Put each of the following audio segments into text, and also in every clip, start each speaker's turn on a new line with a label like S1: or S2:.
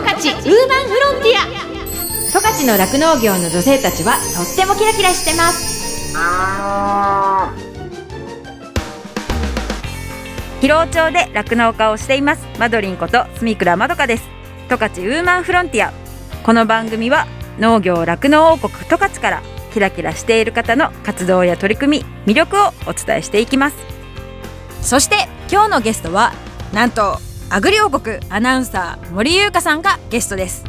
S1: 十勝ウーマンフロンティア。十勝の酪農業の女性たちはとってもキラキラしてます。
S2: 広尾町で酪農家をしています。マドリンこと住倉まどかです。十勝ウーマンフロンティア。この番組は農業酪農王国十勝からキラキラしている方の活動や取り組み魅力をお伝えしていきます。そして今日のゲストはなんとアグリ王国アナウンサー森優香さんがゲストです。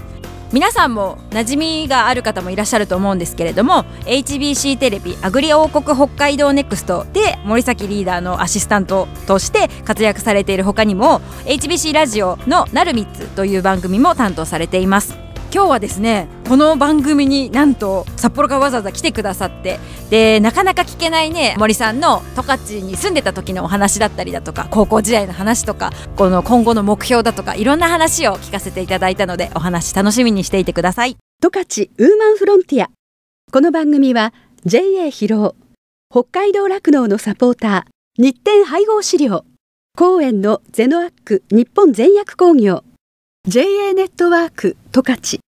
S2: 皆さんも馴染みがある方もいらっしゃると思うんですけれども HBC テレビアグリ王国北海道ネクストで森崎リーダーのアシスタントとして活躍されている他にも HBC ラジオの「なるみつ」という番組も担当されています。今日はですねこの番組になんと札幌からわざわざ来てくださってでなかなか聞けないね森さんの十勝に住んでた時のお話だったりだとか高校時代の話とかこの今後の目標だとかいろんな話を聞かせていただいたのでお話楽しみにしていてください。
S3: 十勝ウーマンフロンティア。この番組は JA 広尾北海道酪農のサポーター日展配合飼料公園のゼノアック日本全薬工業 JA ネットワーク十勝。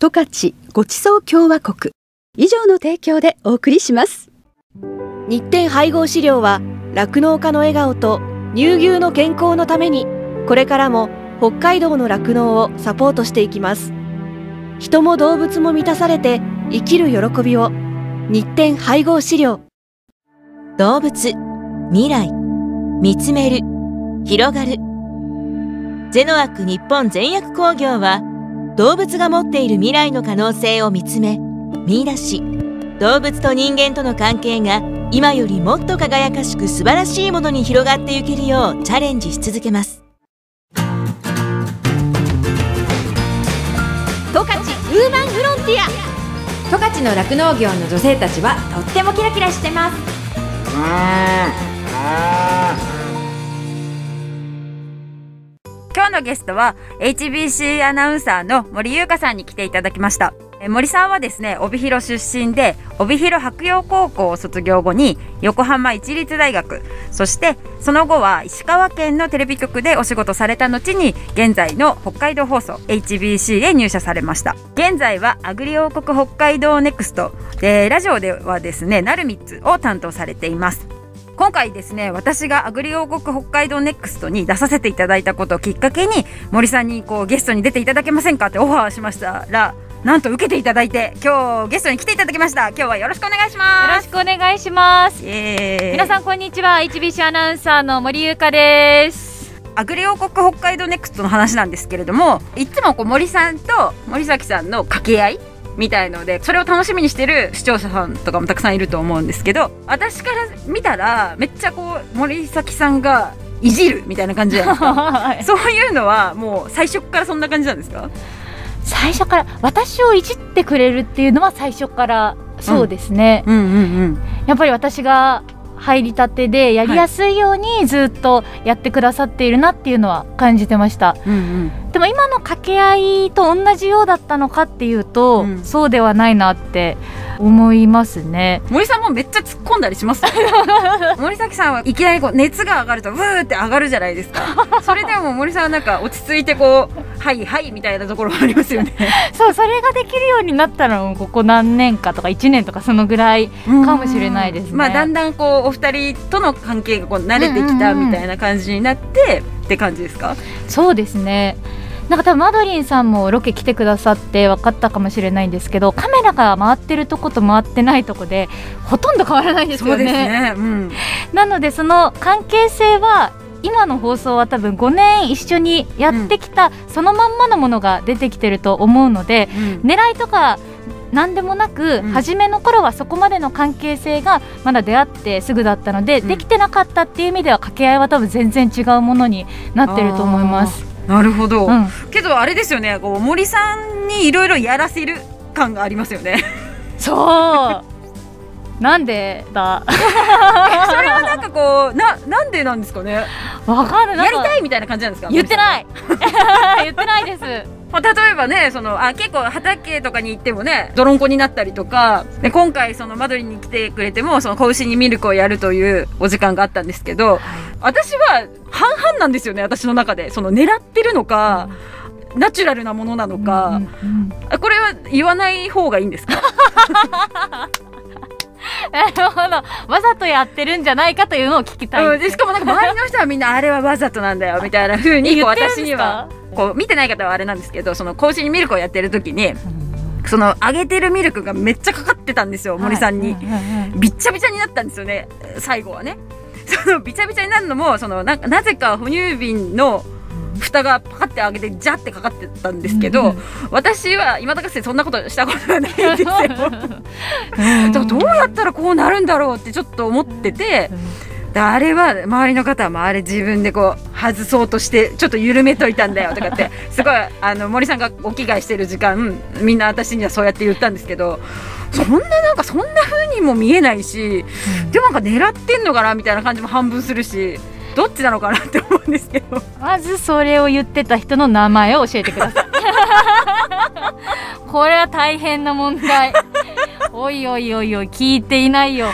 S3: 十勝ごちそう共和国。以上の提供でお送りします。
S4: 日展配合飼料は酪農家の笑顔と乳牛の健康のためにこれからも北海道の酪農をサポートしていきます。人も動物も満たされて生きる喜びを。日展配合飼料。
S5: 動物未来。見つめる。広がる。ゼノアック日本全薬工業は動物が持っている未来の可能性を見つめ見出し動物と人間との関係が今よりもっと輝かしく素晴らしいものに広がっていけるようチャレンジし続けます。
S1: 十勝ウーマンフロンティア。十勝の酪農業の女性たちはとってもキラキラしてます
S2: 今日のゲストは HBC アナウンサーの森優香さんに来ていただきました。森さんはですね帯広出身で帯広白洋高校を卒業後に横浜市立大学そしてその後は石川県のテレビ局でお仕事された後に現在の北海道放送 HBC へ入社されました。現在はアグリ王国北海道ネクストでラジオではですねなるみつを担当されています。今回ですね私がアグリ王国北海道ネクストに出させていただいたことをきっかけに森さんにこうゲストに出ていただけませんかってオファーしましたらなんと受けていただいて今日ゲストに来ていただきました今日はよろしくお願いし
S6: よろ
S2: ます
S6: しくお願いします。皆さんこんにちは。HBC アナウンサーの森優香です。
S2: アグリ王国北海道ネクストの話なんですけれどもいつもこう森さんと森崎さんの掛け合いみたいのでそれを楽しみにしてる視聴者さんとかもたくさんいると思うんですけど私から見たらめっちゃこう森崎さんがいじるみたいな感じじゃないですか。
S6: はい。
S2: そういうのはもう最初からそんな感じなんですか？
S6: 最初から私をいじってくれるっていうのは最初からそうですね。
S2: うん。うん
S6: やっぱり私が入りたてでやりやすいようにずっとやってくださっているなっていうのは感じてました。
S2: うんうん
S6: でも今の掛け合いと同じようだったのかっていうと、
S2: うん。
S6: そうではないなって思いますね。
S2: 森さんもめっちゃ突っ込んだりします？よ 森崎さんはいきなりこう熱が上がるとブーって上がるじゃないですか。それでも森さんはなんか落ち着いてこうはいはいみたいなところありますよね。
S6: そうそれができるようになったのもここ何年かとか1年とかそのぐらいかもしれないですね。
S2: まあだんだんこうお二人との関係がこう慣れてきたみたいな感じになってって感じですか？
S6: そうですね。なんか多分マドリンさんもロケ来てくださって分かったかもしれないんですけどカメラが回ってるとこと回ってないとこでほとんど変わらないですよね。
S2: ね。うん。
S6: なのでその関係性は今の放送は多分5年一緒にやってきた、そのまんまのものが出てきてると思うので
S2: うん。
S6: 狙いとか何でもなく、
S2: うん。
S6: 初めの頃はそこまでの関係性がまだ出会ってすぐだったので、
S2: うん。
S6: できてなかったっていう意味では掛け合いは多分全然違うものになってると思います。
S2: なるほど、
S6: うん、
S2: けどあれですよねこう森さんにいろいろやらせる感がありますよね。
S6: そう。なんでだ？
S2: それはなんかこうななんでなんですかね？
S6: わかんない。
S2: やり
S6: い
S2: たいみたいな感じなんですか？
S6: 言ってない。言ってないです
S2: まあ、例えばねそのあ結構畑とかに行ってもね泥んこになったりとかで今回その間取りに来てくれてもその子牛にミルクをやるというお時間があったんですけど、私は半々なんですよね私の中で。その狙ってるのか、ナチュラルなものなのか、
S6: うんうんうん。
S2: あこれは言わない方がいいんですか？
S6: なるほど。わざとやってるんじゃないかというのを聞きたい
S2: うん、でしかもなんか周りの人はみんなあれはわざとなんだよみたいな風にこう
S6: 言ってるんですか？
S2: 私にはこう見てない方はあれなんですけどその子牛にミルクをやってる時にそのあげてるミルクがめっちゃかかってたんですよ森さんに、びっちゃびちゃになったんですよね最後はね。そのびちゃびちゃになるのもそのななぜか哺乳瓶の蓋がパカって開けてジャってかかってたんですけど、私は今だかつてそんなことしたことがないんですよ。どうやったらこうなるんだろうってちょっと思ってて、であれは周りの方はあれ自分でこう外そうとしてちょっと緩めといたんだよとかって すごいあの森さんがお着替えしてる時間みんな私にはそうやって言ったんですけどそんななんかそんな風にも見えないし、でもなんか狙ってんのかなみたいな感じも半分するしどっちなのかなって思うんですけど。
S6: まずそれを言ってた人の名前を教えてください。これは大変な問題。おいおいおいおい聞いていないよ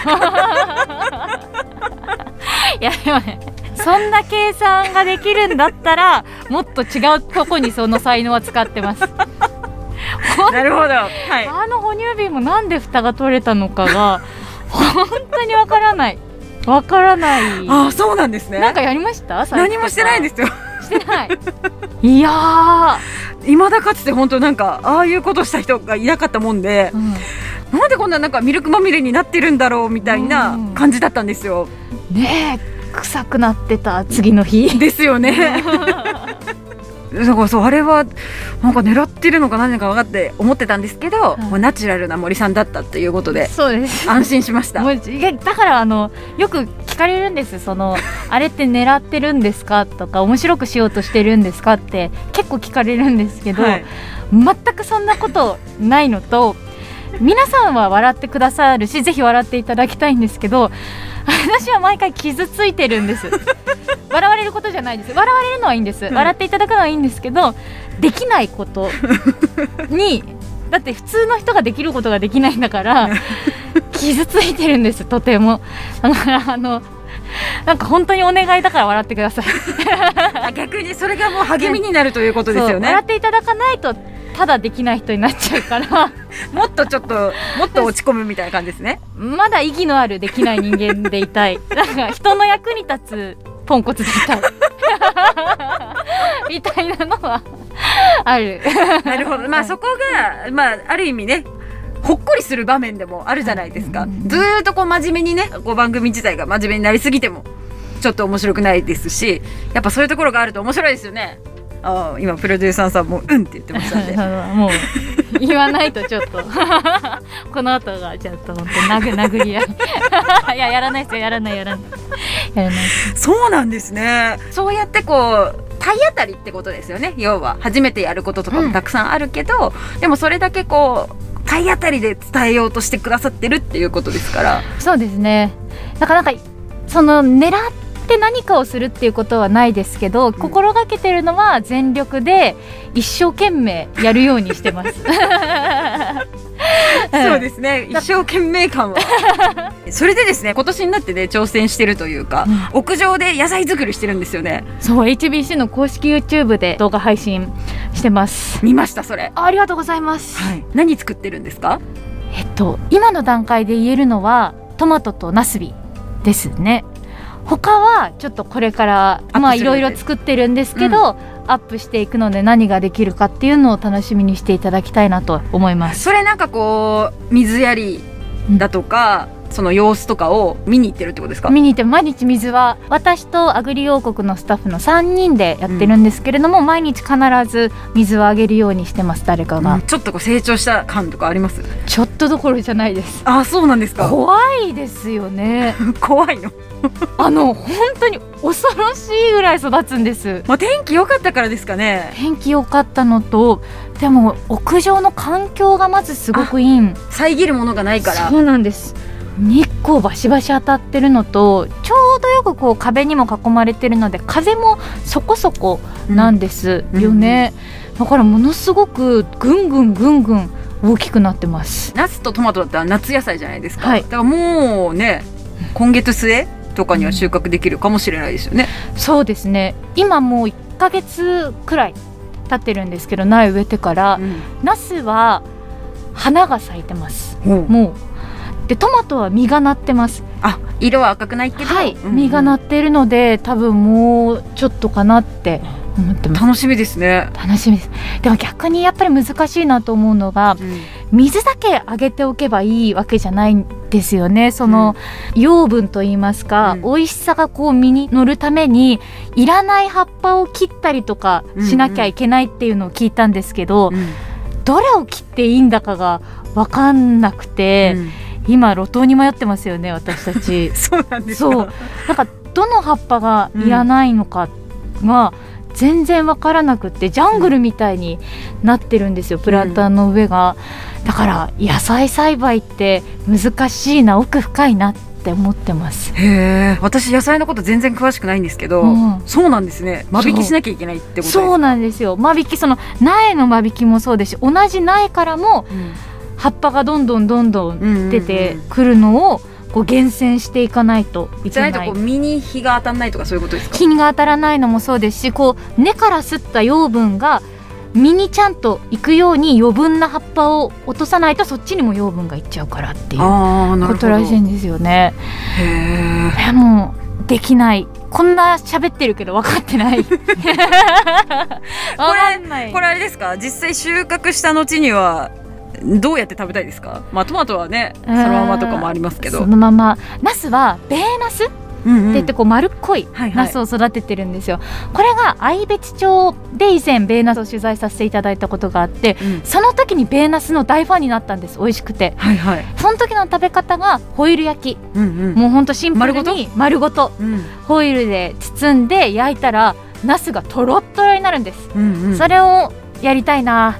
S6: いやでもねそんな計算ができるんだったらもっと違うとこにその才能は使ってます。
S2: なるほど、はい、
S6: あの哺乳瓶もなんで蓋が取れたのかが本当にわからない。わからない。
S2: ああそうなんですね。
S6: なんかやりました？
S2: 何もしてないですすよ。
S6: してない。いや
S2: 未だかつて本当なんかああいうことした人がいなかったもんで
S6: ー、うん。
S2: なんでこんななんかミルクまみれになってるんだろうみたいな感じだったんですよ。
S6: ねえ臭くなってた次の日。
S2: ですよね。だからそうあれはなんか狙ってるのか何か分かって思ってたんですけど、
S6: い。
S2: もうナチュラルな森さんだったということで
S6: そうです。
S2: 安心しました。
S6: だからあのよく聞かれるんです。そのあれって狙ってるんですかとか面白くしようとしてるんですかって結構聞かれるんですけど、
S2: はい。
S6: 全くそんなことないのと皆さんは笑ってくださるしぜひ笑っていただきたいんですけど私は毎回傷ついてるんです。笑われることじゃないです。笑われるのはいいんです、
S2: うん。
S6: 笑っていただくのはいいんですけどできないこと にだって普通の人ができることができないんだから 傷ついてるんですとても。だからあのなんか本当にお願いだから笑ってください。
S2: あ逆にそれがもう励みになるということですよね。
S6: 笑っ。ていただかないとただできない人になっちゃうから
S2: もっとちょっともっと落ち込むみたいな感じですね。
S6: まだ意義のあるできない人間でいたいなんか人の役に立つポンコツでいたい みたいなのはある
S2: なるほど。まあそこがまあある意味ね。ほっこりする場面でもあるじゃないですか。ずーっとこう真面目にね、こう番組自体が真面目になりすぎても、ちょっと面白くないですし、やっぱそういうところがあると面白いですよね。ああ、今プロデューサーさんもうんって言ってましたんで。
S6: もう言わないとちょっと この後がちょっと本当殴殴り合い いややらないですよやらないやらないやらない
S2: そうなんですね。そうやってこう体当たりってことですよね。要は初めてやることとかもたくさんあるけど、でもそれだけこう体当たりで伝えようとしてくださってるっていうことですから。
S6: そうですねなかなかその狙って何かをするっていうことはないですけど、心がけてるのは全力で一生懸命やるようにしてます
S2: そうですね。一生懸命感は。それでですね、今年になってね挑戦してるというか、屋上で野菜作りしてるんですよね。
S6: そう HBC の公式 YouTube で動画配信してます
S2: 見ましたそれ。
S6: ありがとうございます、
S2: はい。何作ってるんですか？
S6: えっと今の段階で言えるのはトマトとナスビですね他はちょっとこれからまあいろいろ作ってるんですけど、アップしていくので何ができるかっていうのを楽しみにしていただきたいなと思います。
S2: それなんかこう水やりだとか、その様子とかを見に行ってるってことですか？
S6: 見に行って毎日水は私とアグリ王国のスタッフの3人でやってるんですけれども、毎日必ず水をあげるようにしてます誰かが、
S2: うんちょっとこう成長した感とかあります？
S6: ちょっとどころじゃないです
S2: あ、そうなんですか。
S6: 怖いですよね
S2: 怖いの？
S6: あの本当に恐ろしいぐらい育つんです
S2: まあ天気良かったからですかね。
S6: 天気良かったのとでも屋上の環境がまずすごくいいん
S2: 遮るものがないから。
S6: そうなんです日光バシバシ当たってるのとちょうどよくこう壁にも囲まれてるので風もそこそこなんですよね、だからものすごくぐんぐんぐんぐん大きくなってます
S2: ナスとトマトだったら夏野菜じゃないですか。
S6: はい
S2: だからもうね、今月末とかには収穫できるかもしれないですよね。
S6: そうですね今もう1ヶ月くらい立ってるんですけど苗植えてから
S2: うん
S6: ナスは花が咲いてますもうでトマトは実がなってます。
S2: あ色は赤くないけど、
S6: はい、
S2: うんうん。
S6: 実がなっているので多分もうちょっとかなって思ってます。
S2: 楽しみですね、
S6: 楽しみです。でも逆にやっぱり難しいなと思うのが水だけあげておけばいいわけじゃないんですよね。その、養分といいますか、
S2: うん。
S6: 美味しさがこう身に乗るためにいらない葉っぱを切ったりとかしなきゃいけないっていうのを聞いたんですけど、
S2: うん。
S6: どれを切っていいんだかが分かんなくて、
S2: うん
S6: 今路頭に迷ってますよね私たち。
S2: そうなんですか。
S6: そう。なんかどの葉っぱがいらないのかが全然わからなくってジャングルみたいになってるんですよプランターの上が、だから野菜栽培って難しいな奥深いなって思ってます。
S2: へえ私野菜のこと全然詳しくないんですけど、
S6: うん。
S2: そうなんですね。間引きしなきゃいけないってこと
S6: そうなんですよ。間引きその苗の間引きもそうですし同じ苗からも
S2: うん
S6: 葉っぱがどんどんどんどん出てくるのをこう厳選していかないとい
S2: じゃ
S6: けない。
S2: ないとこう身に日が当たらないとかそういうことですか？
S6: 日が当たらないのもそうですしこう根から吸った養分が実にちゃんと行くように余分な葉っぱを落とさないとそっちにも養分がいっちゃうからっていうことらしいんですよね。
S2: へえ
S6: えもうできない。こんな喋ってるけど分かってない。分かんない。
S2: これあれですか？実際収穫した後にはどうやって食べたいですか？まあトマトはねそのままとかもありますけど。
S6: そのまま。ナスはベーナス？って言ってこう丸っこい
S2: はいはい。
S6: ナスを育ててるんですよ、これが愛別町で以前ベーナスを取材させていただいたことがあって
S2: うん。
S6: その時にベーナスの大ファンになったんです美味しくて。
S2: はいはい。
S6: その時の食べ方がホイル焼き。
S2: うんうん。
S6: もうほんとシンプル
S2: 丸
S6: に丸ごと。
S2: うん。
S6: ホイルで包んで焼いたらナスがとろっとろになるんです、
S2: うんうん。
S6: それをやりたいな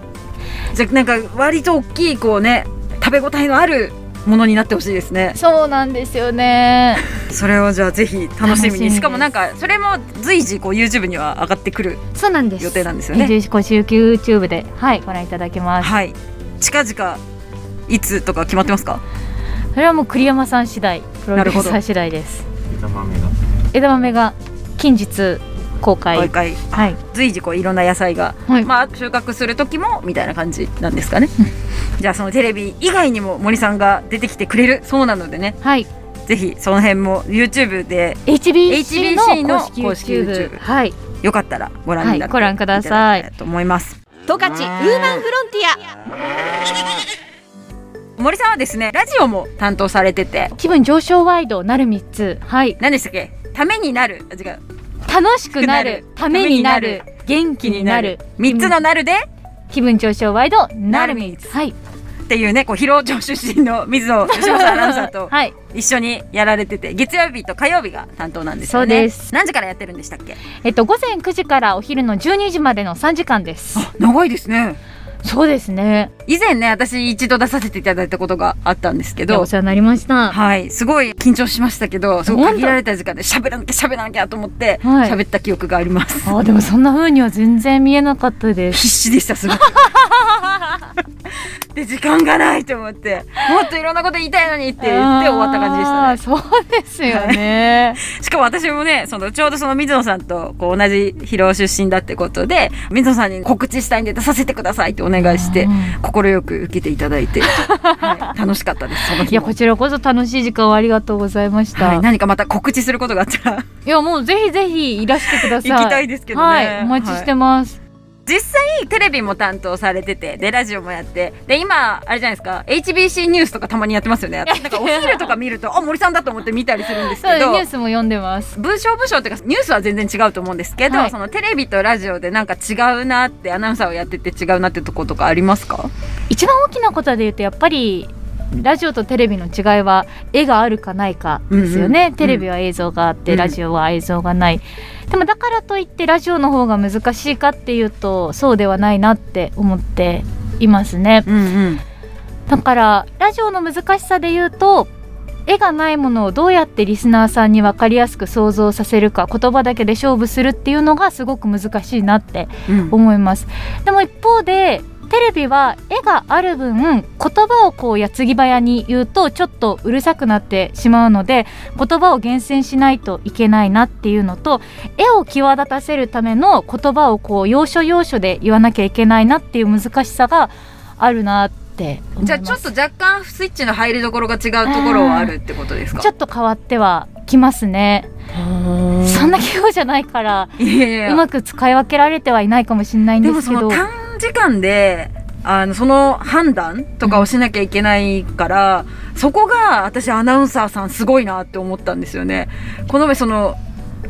S2: じゃあなんか割と大きいこうね食べ応えのあるものになってほしいですね。
S6: そうなんですよね。
S2: それをじゃあぜひ楽しみに。しかもなんかそれも随時こう YouTube には上がってくる
S6: そうなんです。
S2: 予定なんですよね。
S6: 移住公式 YouTube ではいご覧いただけます。
S2: はい。近々いつとか決まってますか？
S6: それはもう栗山さん次第プロデューサー次第です。
S7: 枝豆が。
S6: 枝豆が近日公開。
S2: 毎回
S6: はい。
S2: 随時こういろんな野菜が、
S6: はい。
S2: まあ収穫する時もみたいな感じなんですかね。じゃあそのテレビ以外にも森さんが出てきてくれる。そうなのでね。
S6: はい。
S2: ぜひその辺も YouTube で
S6: HBC の
S2: の
S6: 公式 YouTube はい。
S2: よかったらご覧になって、
S6: はいご覧ください。
S2: と思います。
S4: 十勝ウーマンフロンティア。
S2: 森さんはですねラジオも担当されてて。
S6: 気分上昇ワイドなる3つ。はい。
S2: 何でしたっけ？ためになる。あ違う
S6: 楽しくなるためになる元気になる
S2: 3つのなるで
S6: 気分上昇ワイドなる3つ。はい。
S2: っていうねこう広尾町出身の水野義正アナウンサーと
S6: はい。
S2: 一緒にやられてて月曜日と火曜日が担当なんですよね。
S6: そうです。
S2: 何時からやってるんでしたっけ？
S6: えっと午前9時からお昼の12時までの3時間です。
S2: あ長いですね
S6: そうですね。
S2: 以前ね私一度出させていただいたことがあったんですけど。
S6: お世話になりました。
S2: はい。すごい緊張しましたけどすごい限られた時間で喋らなきゃ喋らなきゃと思って
S6: はい。
S2: 喋った記憶があります、
S6: あでもそんな風には全然見えなかったです。
S2: 必死でしたすごいで時間がないと思ってもっといろんなこと言いたいのにって言って終わった感じでしたね。
S6: そうですよね、
S2: しかも私もねそのちょうどその水野さんとこう同じ広尾出身だってことで水野さんに告知したいんで出させてくださいってお願いして快く受けていただいて、はい、楽しかったです。そ の
S6: い
S2: 日も
S6: やこちらこそ楽しい時間をありがとうございました、
S2: はい、
S6: い、
S2: 何かまた告知することがあったら。
S6: やもうぜひぜひいらしてください。
S2: 行きたいですけどね。
S6: はいお待ちしてます、
S2: 実際テレビも担当されててでラジオもやってで今あれじゃないですか HBC ニュースとかたまにやってますよね。なんかお昼とか見るとあ森さんだと思って見たりするんですけど
S6: ニュースも読んでます。
S2: 文章部署っていうかニュースは全然違うと思うんですけど、
S6: はい。
S2: そのテレビとラジオでなんか違うなってアナウンサーをやってて違うなってとことかありますか？
S6: 一番大きなことで言うとやっぱりラジオとテレビの違いは絵があるかないかですよね、
S2: うんうん。
S6: テレビは映像があって、
S2: うん。
S6: ラジオは映像がないでもだからといってラジオの方が難しいかっていうとそうではないなって思っていますね。
S2: うんうん
S6: だからラジオの難しさで言うと絵がないものをどうやってリスナーさんに分かりやすく想像させるか言葉だけで勝負するっていうのがすごく難しいなって思います。でも一方でテテレビは絵がある分言葉をこう矢継ぎ早に言うとちょっとうるさくなってしまうので言葉を厳選しないといけないなっていうのと絵を際立たせるための言葉をこう要所要所で言わなきゃいけないなっていう難しさがあるなって思います。
S2: じゃあちょっと若干スイッチの入りどころが違うところはあるってことですか？
S6: ちょっと変わってはきますね。そんな器用じゃないからうまく使い分けられてはいないかもしれないん
S2: で
S6: ですけど。
S2: もその短時間であのその判断とかをしなきゃいけないから、そこが私アナウンサーさんすごいなって思ったんですよね。この前その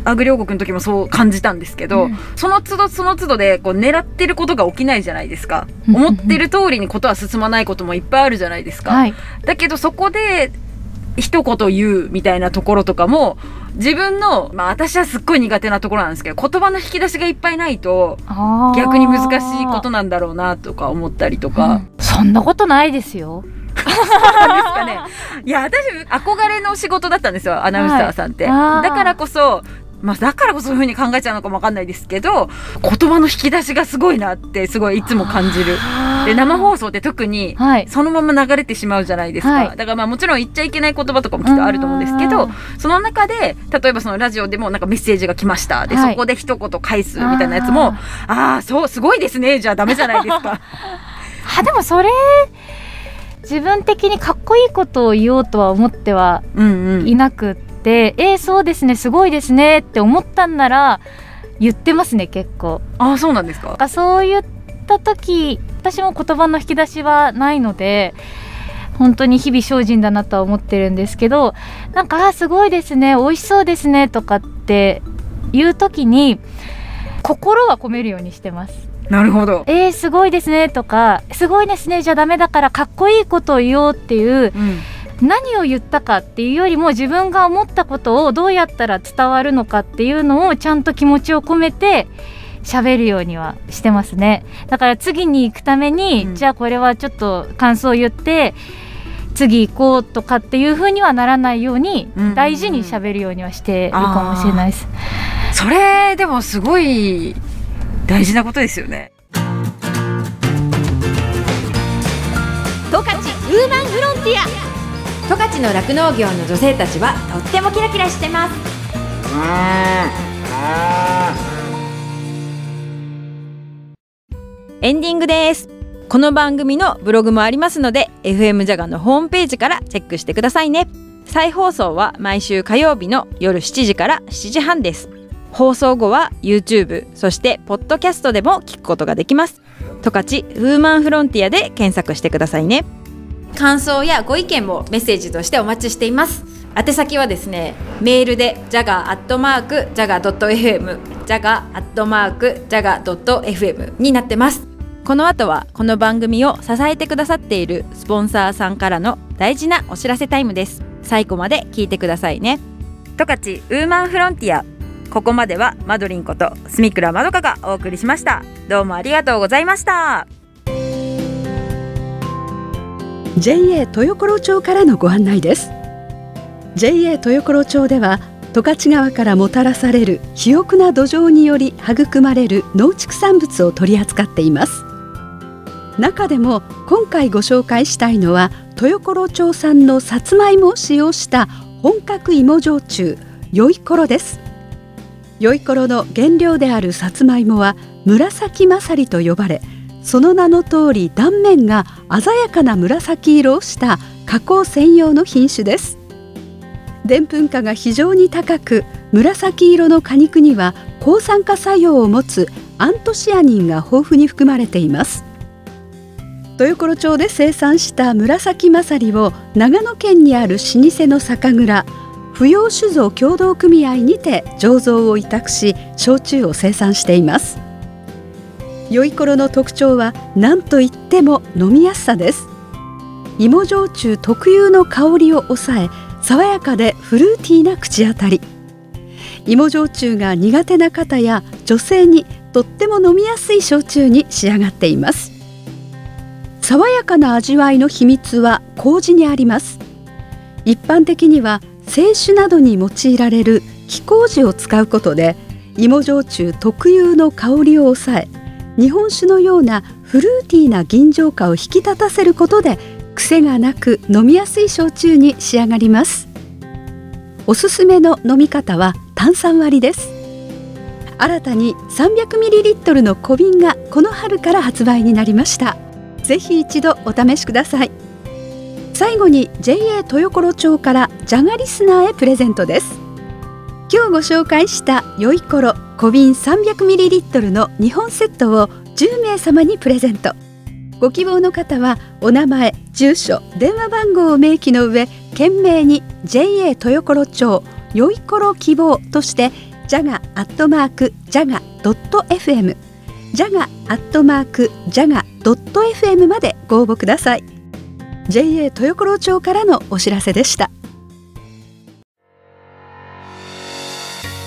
S2: アグリ王国の時もそう感じたんですけど、
S6: うん。
S2: その都度その都度でこう狙ってることが起きないじゃないですか、
S6: うん
S2: 思ってる通りにことは進まないこともいっぱいあるじゃないですか、
S6: はい。
S2: だけどそこで一言言うみたいなところとかも自分のまあ私はすっごい苦手なところなんですけど言葉の引き出しがいっぱいないと逆に難しいことなんだろうなとか思ったりとか、
S6: うん。そんなことないですよ。
S2: なんですかね。いや、私、憧れの仕事だったんですよ、アナウンサーさんって。
S6: はい。
S2: だからこそ、まあ、だからこそそういうふうに考えちゃうのかもわかんないですけど、言葉の引き出しがすごいなって、すごいいつも感じる。で、生放送って特に、
S6: はい
S2: そのまま流れてしまうじゃないですか。
S6: はい
S2: だからまあもちろん言っちゃいけない言葉とかもきっとあると思うんですけど
S6: うん、
S2: その中で、例えばそのラジオでもなんかメッセージが来ました。で、
S6: はい
S2: そこで一言返すみたいなやつも、ああー、そう、すごいですね。じゃあダメじゃないですか。
S6: あでもそれ自分的にかっこいいことを言おうとは思っては
S2: うんうん。
S6: いなくって、えー、そうですねすごいですねって思ったんなら言ってますね結構
S2: ああ、そうなんですか？
S6: かそう言った時私も言葉の引き出しはないので本当に日々精進だなとは思ってるんですけどなんか「あーすごいですね美味しそうですね」とかっていう時に心は込めるようにしてます。
S2: なるほど。
S6: えー、すごいですねとかすごいですねじゃダメだからかっこいいことを言おうっていう
S2: うん。
S6: 何を言ったかっていうよりも自分が思ったことをどうやったら伝わるのかっていうのをちゃんと気持ちを込めて喋るようにはしてますね。だから次に行くために、
S2: うん。
S6: じゃあこれはちょっと感想を言って次行こうとかっていう風にはならないように
S2: うん。
S6: 大事に喋るようにはしてるかもしれないです。
S2: それでもすごい大事なことですよね。
S1: 十勝ウーマンフロンティア十勝の酪農業の女性たちはとってもキラキラしてます
S2: エンディングです。この番組のブログもありますので FM ジャガのホームページからチェックしてくださいね。再放送は毎週火曜日の夜7時から7時半です。放送後は YouTube そしてポッドキャストでも聞くことができます。十勝ウーマンフロンティアで検索してくださいね。
S1: 感想やご意見もメッセージとしてお待ちしています。宛先はですねメールで jaga.jaga.fm jaga.jaga.fm になってます。
S2: この後はこの番組を支えてくださっているスポンサーさんからの大事なお知らせタイムです。最後まで聞いてくださいね。十勝ウーマンフロンティア。ここまではマドリンことスミクラまどかがお送りしました。どうもありがとうございました。
S3: JA 豊頃町からのご案内です。JA 豊頃町では十勝川からもたらされる肥沃な土壌により育まれる農畜産物を取り扱っています。中でも今回ご紹介したいのは豊頃町産のさつまいもを使用した本格芋焼酎よいころです。よいころの原料であるさつまいもは紫まさりと呼ばれその名の通り断面が鮮やかな紫色をした加工専用の品種です。でんぷん価が非常に高く紫色の果肉には抗酸化作用を持つアントシアニンが豊富に含まれています。豊頃町で生産した紫まさりを長野県にある老舗の酒蔵扶養酒造協同組合にて醸造を委託し焼酎を生産しています。良い頃の特徴は何といっても飲みやすさです。芋焼酎特有の香りを抑え爽やかでフルーティーな口当たり。芋焼酎が苦手な方や女性にとっても飲みやすい焼酎に仕上がっています。爽やかな味わいの秘密は麹にあります。一般的には清酒などに用いられる木麹を使うことで芋焼酎特有の香りを抑え日本酒のようなフルーティーな吟醸化を引き立たせることで癖がなく飲みやすい焼酎に仕上がります。おすすめの飲み方は炭酸割りです。新たに 300ml の小瓶がこの春から発売になりました。ぜひ一度お試しください。最後に JA 豊頃町からジャガリスナーへプレゼントです。今日ご紹介したよいころ小瓶 300ml の2本セットを10名様にプレゼント。ご希望の方はお名前住所電話番号を明記の上懸命に JA 豊頃町よいころ希望としてジャガアットマークジャガドット FM ジャガアットマークジャガドット FM までご応募ください。JA 豊頃町からのお知らせでした。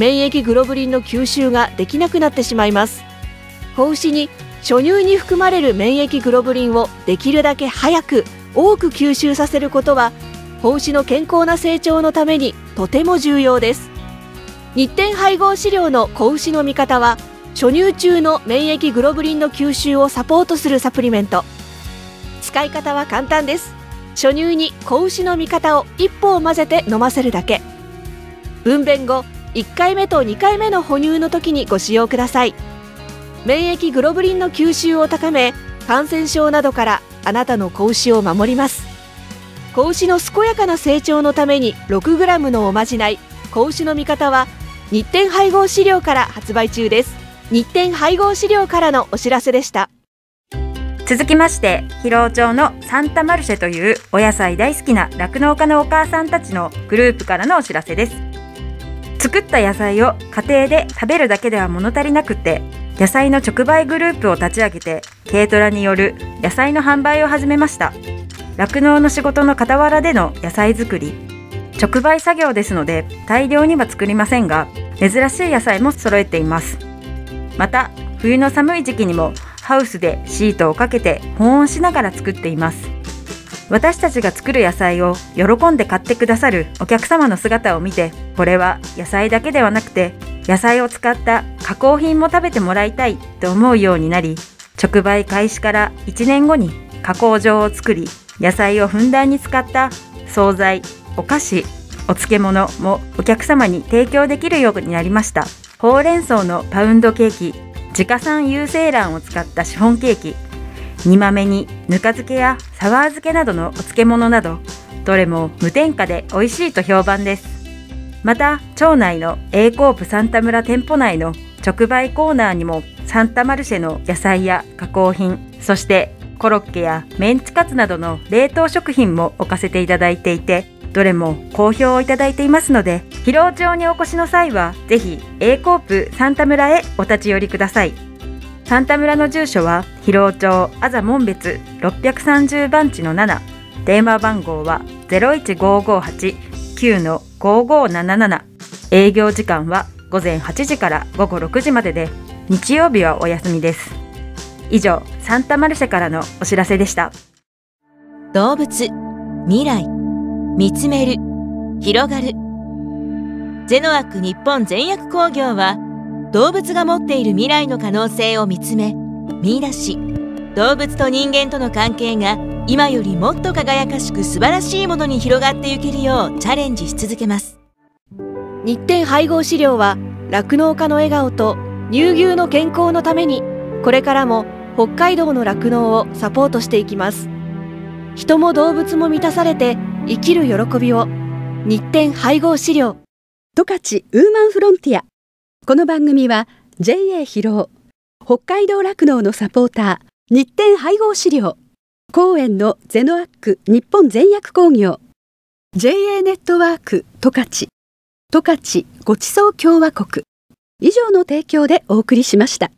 S4: 免疫グロブリンの吸収ができなくなってしまいます。子牛に初乳に含まれる免疫グロブリンをできるだけ早く多く吸収させることは子牛の健康な成長のためにとても重要です。日展配合飼料の子牛の味方は初乳中の免疫グロブリンの吸収をサポートするサプリメント。使い方は簡単です。初乳に子牛の味方を一歩を混ぜて飲ませるだけ。分娩後1回目と2回目の哺乳の時にご使用ください。免疫グロブリンの吸収を高め感染症などからあなたの子牛を守ります。子牛の健やかな成長のために 6g のおまじない子牛の味方は日展配合飼料から発売中です。日展配合飼料からのお知らせでした。
S1: 続きまして広尾町のサンタマルシェというお野菜大好きな酪農家のお母さんたちのグループからのお知らせです。作った野菜を家庭で食べるだけでは物足りなくて野菜の直売グループを立ち上げて軽トラによる野菜の販売を始めました。酪農の仕事の傍らでの野菜作り直売作業ですので大量には作りませんが珍しい野菜も揃えています。また冬の寒い時期にもハウスでシートをかけて保温しながら作っています。私たちが作る野菜を喜んで買ってくださるお客様の姿を見てこれは野菜だけではなくて野菜を使った加工品も食べてもらいたいと思うようになり直売開始から1年後に加工場を作り野菜をふんだんに使った惣菜お菓子お漬物もお客様に提供できるようになりました。ほうれん草のパウンドケーキ自家産有精卵を使ったシフォンケーキ煮豆にぬか漬けやサワー漬けなどのお漬物などどれも無添加で美味しいと評判です。また町内の A コープサンタ村店舗内の直売コーナーにもサンタマルシェの野菜や加工品そしてコロッケやメンチカツなどの冷凍食品も置かせていただいていてどれも好評をいただいていますので広尾町にお越しの際はぜひ A コープサンタ村へお立ち寄りください。サンタ村の住所は広尾町あざ門別630番地の7電話番号は01558-9-5577営業時間は午前8時から午後6時までで日曜日はお休みです。以上サンタマルシェからのお知らせでした。
S5: 動物未来見つめる広がる。ゼノアック日本全薬工業は動物が持っている未来の可能性を見つめ見出し動物と人間との関係が今よりもっと輝かしく素晴らしいものに広がっていけるようチャレンジし続けます。
S4: 日展配合飼料は酪農家の笑顔と乳牛の健康のためにこれからも北海道の酪農をサポートしていきます。人も動物も満たされて生きる喜びを。日展配合飼料。
S3: 十勝ウーマンフロンティアこの番組は JA 広尾北海道酪農のサポーター日展配合資料公園のゼノアック日本全薬工業 JA ネットワーク十勝十勝ごちそう共和国以上の提供でお送りしました。